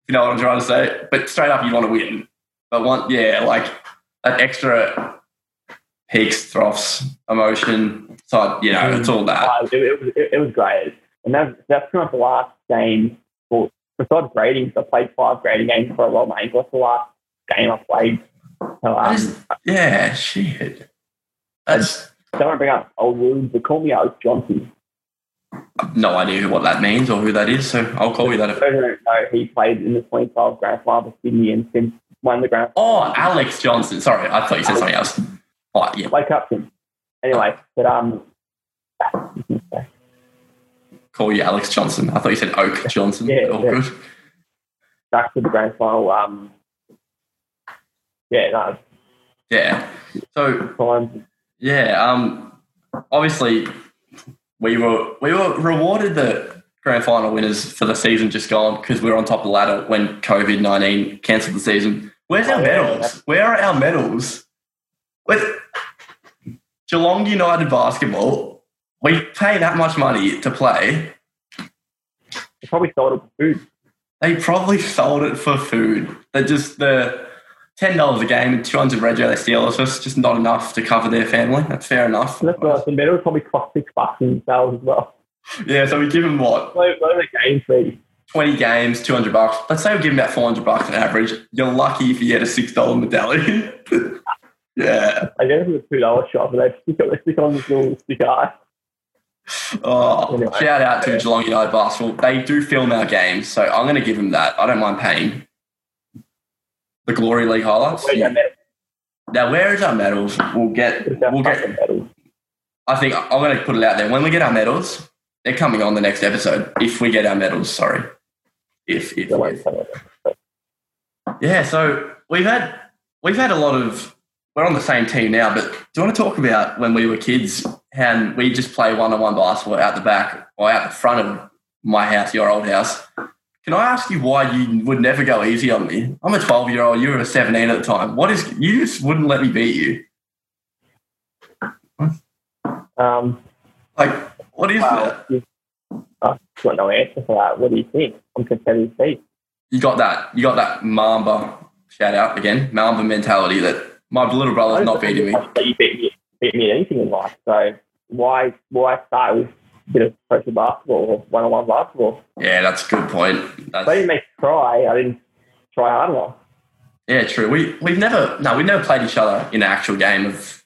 You know what I'm trying to say? But straight up, you want to win. But one, yeah, like that extra peaks, troughs, emotion. So, you know, it's all that. Uh, it, it, was, it, it was great. And that's, that's kind of the last game. For, besides grading, I played five grading games for a while, mate. That's the last game I played. So, um, That is- yeah, shit. That's don't want to bring up old wounds, but call me Alex Johnson. no idea what that means or who that is, so I'll call you that. If, I don't know. He played in the 2012 Grand Final for Sydney and since won the Grand oh, Alex Johnson. Sorry, I thought you said something else. Oh, yeah. Wake up him. Anyway, but um, Call you Alex Johnson. I thought you said Oak Johnson. Yeah, All yeah. good. back to the Grand Final. Um, yeah, no, Yeah. So yeah, um, obviously we were we were rewarded the grand final winners for the season just gone because we were on top of the ladder when COVID nineteen cancelled the season. Where's our medals? Where are our medals? With Geelong United basketball, we pay that much money to play. They probably sold it for food. They probably sold it for food. They just the ten dollars a game and two hundred rego they steal us. It's just not enough to cover their family. That's fair enough. And that's right. The medals probably cost six bucks in sales as well. Yeah, so we give them what? What, what are the game fees? 20 games, 200 bucks. Let's say we give him about 400 bucks on average. You're lucky if you get a $6 medallion. yeah. I get to a $2 shop and they stick, they stick on this little sticker. Oh, anyway. shout out to Geelong United Basketball. They do film our games, so I'm going to give them that. I don't mind paying. The Glory League highlights. Yeah. Now, where is our medals? We'll get. We'll get. I think I'm going to put it out there. When we get our medals, they're coming on the next episode. If we get our medals, sorry. If if Don't worry, don't worry. yeah, so we've had we've had a lot of. We're on the same team now, but do you want to talk about when we were kids? How we just play one on one basketball out the back or out the front of my house, your old house. Can I ask you why you would never go easy on me? I'm a 12 year old. You were a 17 at the time. What is you just wouldn't let me beat you? Um, Like, what is well, that? I've got no answer for that. What do you think? I'm beat. You got that. You got that Mamba shout out again. Mamba mentality that my little brother's not beating me. But you beat me, beat me at anything in life. So why why start with a bit of social basketball or one on one basketball? Yeah, that's a good point. That's, I didn't make try, I didn't try hard enough. yeah, true. We we've never no, we've never played each other in an actual game of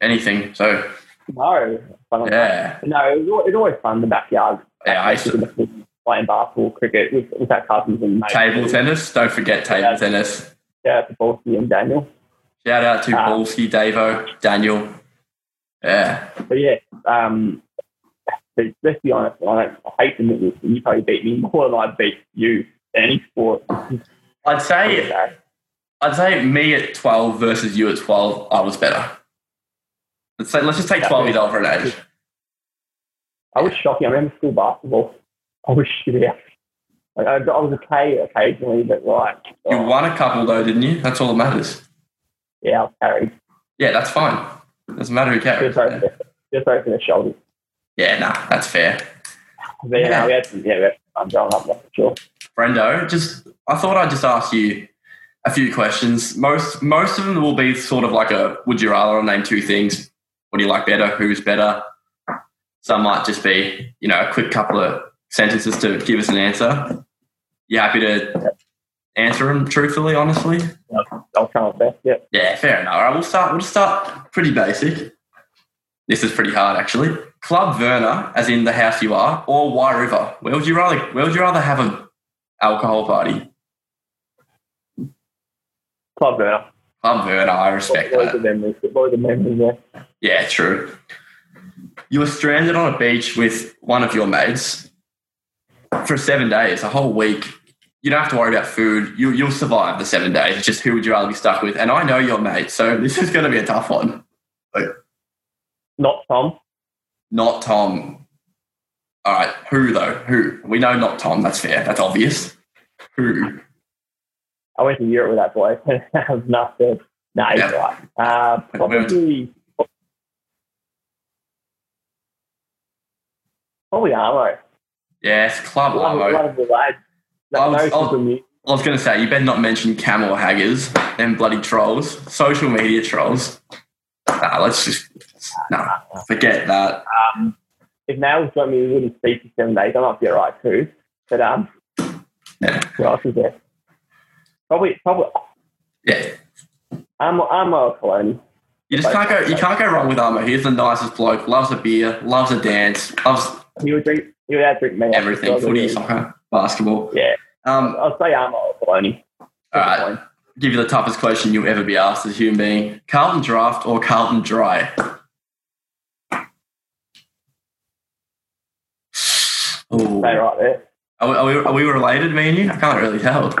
anything. So No. Yeah, No, it was, it was always fun in the backyard. yeah. I used to playing basketball, cricket with, with our cousins and mates. table tennis. Don't forget table Yeah. tennis. Shout out to Balsy and Daniel. Shout out to Ah. Balsky, Davo, Daniel. Yeah, But yeah, um, but let's be honest, I, don't, I hate to admit this, but you probably beat me more than I beat you any sport. I'd say I'd say me at twelve versus you at twelve. I was better. Let's say let's just take twelve years old for an age. I was shocking. I remember school basketball. I was oh, shit out. Like, I, I was okay occasionally, but like, You oh, won a couple though, didn't you? That's all that matters. yeah, I was carried. Yeah, that's fine. Doesn't matter who carries. Just over, just over the shoulders. Yeah, nah, that's fair. But yeah, no, we had some, yeah, we had some fun growing up, that's for sure. Brendo, just I thought I'd just ask you a few questions. Most most of them will be sort of like a would you rather name two things. What do you like better? Who's better? Some might just be, you know, a quick couple of sentences to give us an answer. You happy to answer them truthfully, honestly? I'll try my best. Yeah. Yeah, fair enough. All right, we'll start. We'll start pretty basic. This is pretty hard, actually. Club Verna, as in the house you are, or Wye River. Where would you rather? Where would you rather have a alcohol party? Club Verna. Club Verna, I respect What the that. memories? What the memories there? Yeah, true. You were stranded on a beach with one of your mates for seven days, a whole week. You don't have to worry about food. You, you'll survive the seven days. It's just who would you rather be stuck with? And I know your mate, so this is going to be a tough one. Not Tom. Not Tom. All right, who though? Who? We know not Tom. That's fair. That's obvious. Who? I went to Europe with that boy. I have enough said. No, he's Yeah. right. Uh, Wait, where was- probably, probably Armo. Yes, Club Love, Armo. love lad. I was- I was- I was going to say, you better not mention camel haggers and bloody trolls, social media trolls. Nah, let's just, no, forget that. Um, if Nail's got me a little speech for seven days, I might be alright too. But um, Yeah. who else is there? Probably, probably Yeah. Armo, Armo Coloni. You just can't go, you can't go wrong with Armo. He's the nicest bloke, loves a beer, loves a dance, loves He would drink. He would out drink everything, footy, soccer, basketball. Yeah, Um, I'll say Armo Coloni. all right, give you the toughest question you'll ever be asked as a human being. Carlton Draught or Carlton dry? Ooh. Stay right there. Are, we, are, we, are we related, me and you? I can't really tell.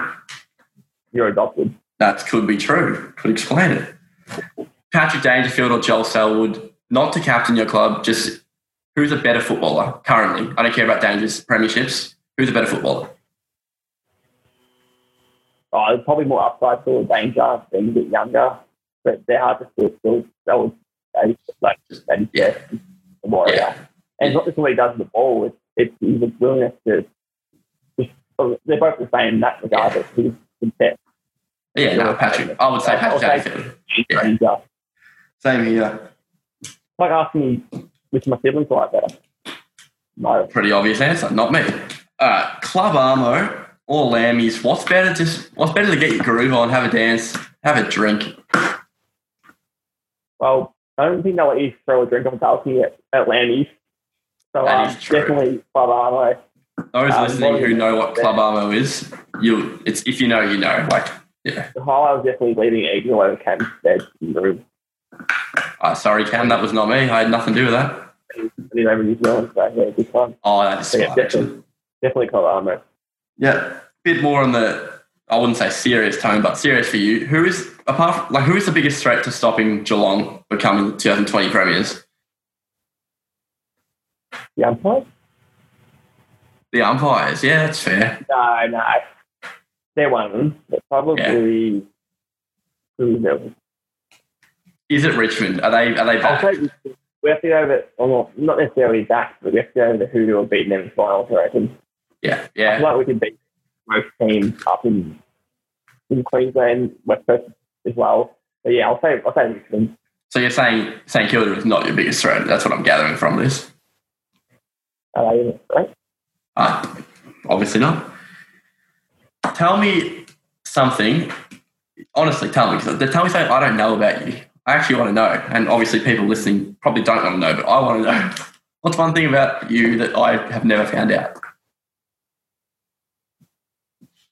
You're adopted. That could be true. Could explain it. Patrick Dangerfield or Joel Selwood, not to captain your club, just who's a better footballer currently? I don't care about Danger's premierships. Who's a better footballer? Oh, there's probably more upside for danger being a bit younger, but they're hard to still still that was that is like just that is Yeah. best, the warrior. Yeah. And it's not just what he does with the ball, it's it's his willingness to just they're both the same in that regard, but he's the best. Yeah, no, Patrick. I would say Patrick say- Dangerfield. Yeah. Danger. Same here. Like asking me which my siblings like better. No. Pretty obvious answer. Not me. All right, Club Armo or Lammies. What's better? Just what's better to get your groove on, have a dance, have a drink. Well, I don't think they'll let you throw a drink on the balcony at, at Lammy's. So That um, definitely Club Armo. Those Um, listening who know what Club Armo is, you it's if you know, you know. Like, yeah. I was definitely leaving Eagle over Cam's bed in the room. Uh, sorry, Cam, that was not me. I had nothing to do with that. I did over New Zealand, so yeah, good fun. Oh, that is So, yeah, definitely, definitely Club Armo. Yeah, a bit more on the I wouldn't say serious tone, but serious for you. Who is apart from, like who is the biggest threat to stopping Geelong becoming 2020 premiers? The umpires. The umpires. Yeah, that's fair. No, no. They're one of them. But probably who is it? Is it Richmond? Are they are they back? We have to go over, well, not necessarily back, but we have to go over the who have beaten them in finals, I reckon. Yeah, I yeah. feel like we can beat most teams up in in Queensland, West Coast as well. But yeah, I'll say I'll say Richmond. So you're saying St Kilda is not your biggest threat? That's what I'm gathering from this. Are they right? Uh, obviously not. Tell me something. Honestly, tell me. Tell me something I don't know about you. I actually want to know, and obviously people listening probably don't want to know, but I want to know. What's one thing about you that I have never found out,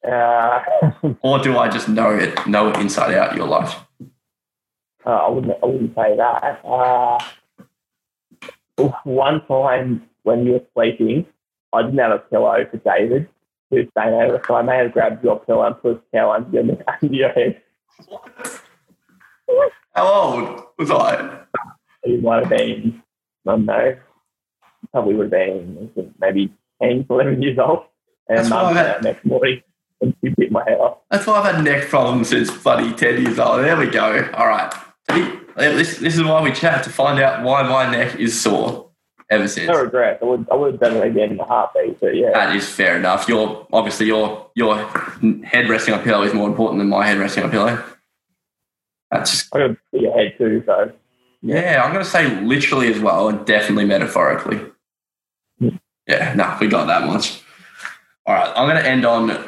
Uh, or do I just know it, know it inside out your life? uh, I wouldn't I wouldn't say that. Uh, one time when you were sleeping, I didn't have a pillow for David who's staying over, so I may have grabbed your pillow and put a towel under your, under your head. How old was I? It might have been, I don't know, probably would have been maybe 10, 11 years old. And That's mum why I came had- next morning and she bit my head off. That's why I've had neck problems since bloody 10 years old. There we go. All right. This, this is why we chat to find out why my neck is sore ever since. No regrets. I would, I would have done it again in a heartbeat, but yeah. That is fair enough. Your obviously your your head resting on pillow is more important than my head resting on pillow. That's just I got a bigger head too, so yeah. I'm gonna say literally as well, and definitely metaphorically. Yeah, no, we got that much. All right, I'm gonna end on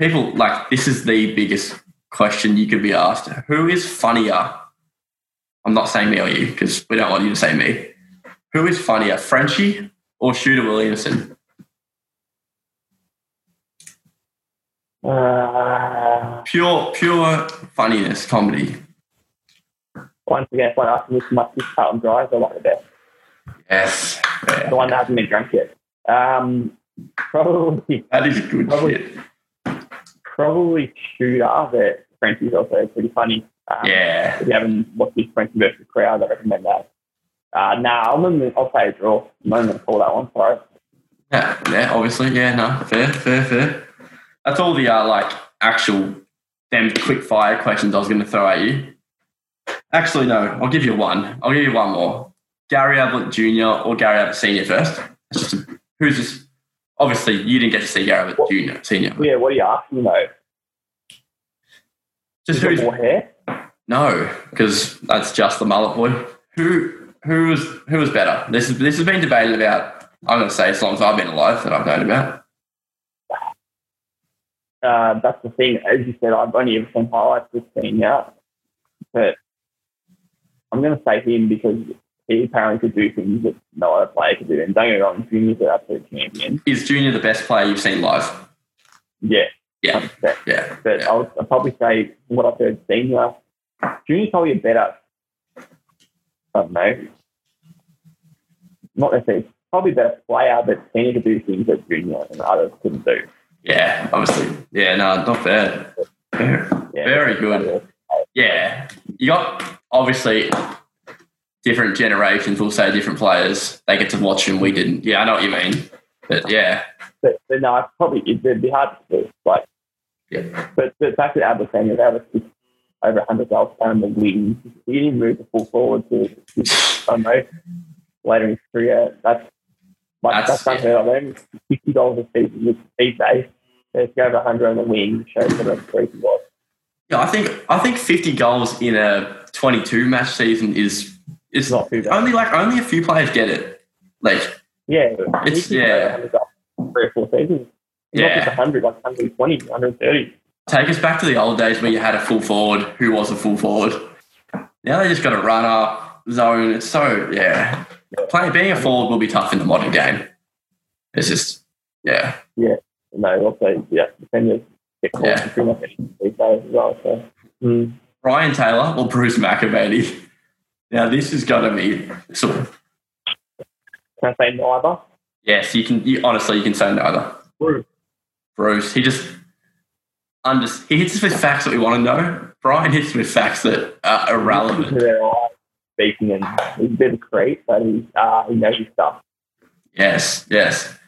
people like this is the biggest question you could be asked. Who is funnier? I'm not saying me or you because we don't want you to say me. Who is funnier, Frenchie or Shooter Williamson? Uh, Pure, pure funniness, comedy. once again, if I ask me much this Carlton Dry, I like the best. Yes, The one that hasn't been drunk yet. Um, probably, that is good Probably- shit. probably Shooter, but Frenchie's also pretty funny. Um, Yeah, If you haven't watched this Frenchie versus crowd, I recommend that. Uh, nah, I'm gonna, I'll say a draw. I'm going to call that one. Sorry. yeah, yeah. Obviously, yeah. No, fair, fair, fair. That's all the uh, like actual them quick fire questions I was going to throw at you. Actually, no. I'll give you one. I'll give you one more. Gary Ablett Jr. or Gary Ablett Senior first. It's just a, who's this? Obviously, you didn't get to see Gary Ablett Jr. Senior. Yeah, what are you asking though? Just who's more hair? no, because that's just the mullet boy. Who who was who was better? This is this has been debated about. I'm going to say as long as I've been alive that I've known about. Uh, that's the thing. As you said, I've only ever seen highlights this senior, but I'm going to say him because he apparently could do things that no other player could do. And don't get me wrong, Junior's an absolute champion. Is Junior the best player you've seen live? Yeah, Yeah, 100%. yeah. But yeah. I would I'd probably say what I've heard senior, Junior's probably a better, I don't know, not necessarily, probably better player, but senior could do things that Junior and others couldn't do. Yeah, obviously. Yeah, no, not bad. Yeah, Very good. Yeah, you got obviously different generations We'll say different players. They get to watch them. We didn't. Yeah, I know what you mean. But yeah, But, but no, it's probably it'd be hard to do. Like, yeah, but but back to they have six over 100 goals down the wings. He didn't move the full forward to, to I don't know later in his career. That's like That's- that's, unheard of. Them fifty dollars a season with these days. Let's go over 100 on the wing. Shows a freak he was. yeah. I think I think fifty goals in a twenty-two match season is is It's not too bad. only like only a few players get it. Like Yeah, It's- he could go yeah. over 100 goals three or four seasons. Not Yeah. just 100, like 120, 130. take us back to the old days where you had a full forward who was a full forward. Now they just got a runner zone. It's so yeah. Playing being a forward will be tough in the modern game. It's just yeah. Yeah. No, also yeah, defenders get caught Yeah. in pretty much these days as well. So. Mm. Brian Taylor or Bruce McAvaney. Now this is gonna be sort of Can I say neither? yes. You can you, honestly you can say neither. Bruce. Bruce he just under he hits us with facts that we want to know. Brian hits with facts that are irrelevant. To speaking, and he's a bit of a creep, but he's uh, he knows his stuff. Yes, yes.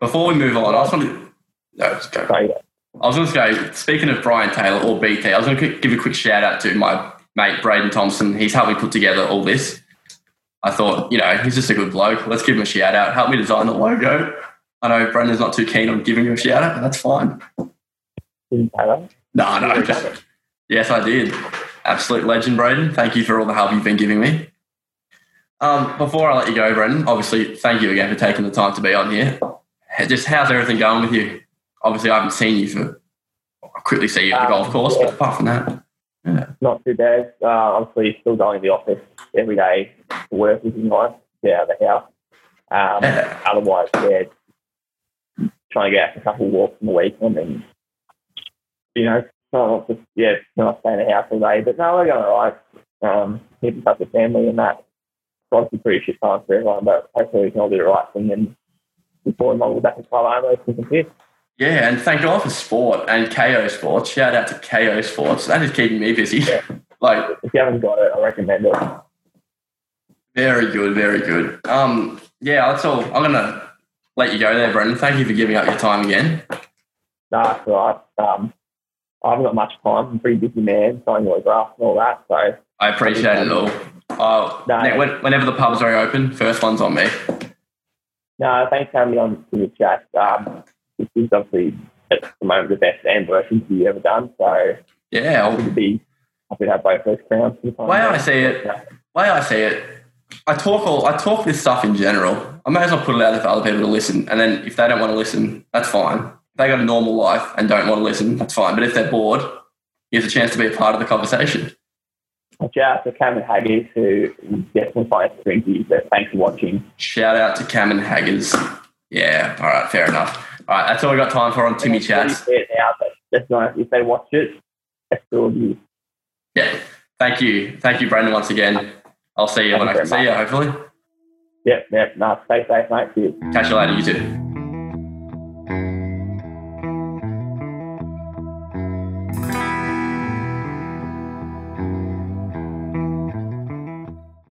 Before we move on, I just want to no, just go. Yeah, I was going to go, speaking of Brian Taylor or BT, I was going to give a quick shout out to my mate, Braden Thompson. He's helped me put together all this. I thought, you know, he's just a good bloke. Let's give him a shout out. Help me design the logo. I know Brendan's not too keen on giving you a shout out, but that's fine. didn't. No, no. Yes, I did. Absolute legend, Braden. Thank you for all the help you've been giving me. Um, before I let you go, Braden, obviously, thank you again for taking the time to be on here. Just how's everything going with you? Obviously, I haven't seen you for. I quickly see you at the Um, golf course, yeah. but apart from that, Not too bad. Uh, obviously, still going to the office every day to work, which is nice. Get out of the house. Um, Yeah. Otherwise, yeah, trying to get out a couple of walks in the weekend and, then, you know, not just, yeah, not stay in the house all day. But no, we're going all right. Um, keep in touch with family and that. It's obviously pretty shit time for everyone, but hopefully we can all do the right thing and before long, we're back in Colorado, we can compete. yeah, and thank God for sport and Kayo Sports. Shout out to Kayo Sports. That is keeping me busy. Yeah. like, If you haven't got it, I recommend it. very good, very good. Um, yeah, that's all. I'm gonna let you go there, Brendan. Thank you for giving up your time again. No, it's all right. Um, I haven't got much time. I'm a pretty busy man, signing autographs and all that. So, I appreciate it all. Uh, No. ne- when, whenever the pubs are open, first one's on me. no, thanks for having me on to the chat. Um, this is obviously at the moment the best and worst interview you've ever done. So, Yeah, to be happy to have both those crowns. for the time Way I see it, Yeah. way I see it, I talk all I talk this stuff in general. I may as well put it out there for other people to listen, and then if they don't want to listen, that's fine. They got a normal life and don't want to listen, that's fine. But if they're bored, here's a chance to be a part of the conversation. Shout out to Cameron Haggis, who definitely finds interview. But thanks for watching. Shout out to Cam and Haggers. Yeah, all right, fair enough. All right, that's all we got time for on Timmy Chats. now, but that's nice. If they watch it, that's still you. Yeah, thank you, thank you, Brendan, once again. I'll see you when I can see very you. Hopefully, Yep, yep. No, stay safe, mate. Cheers. catch you later. You too.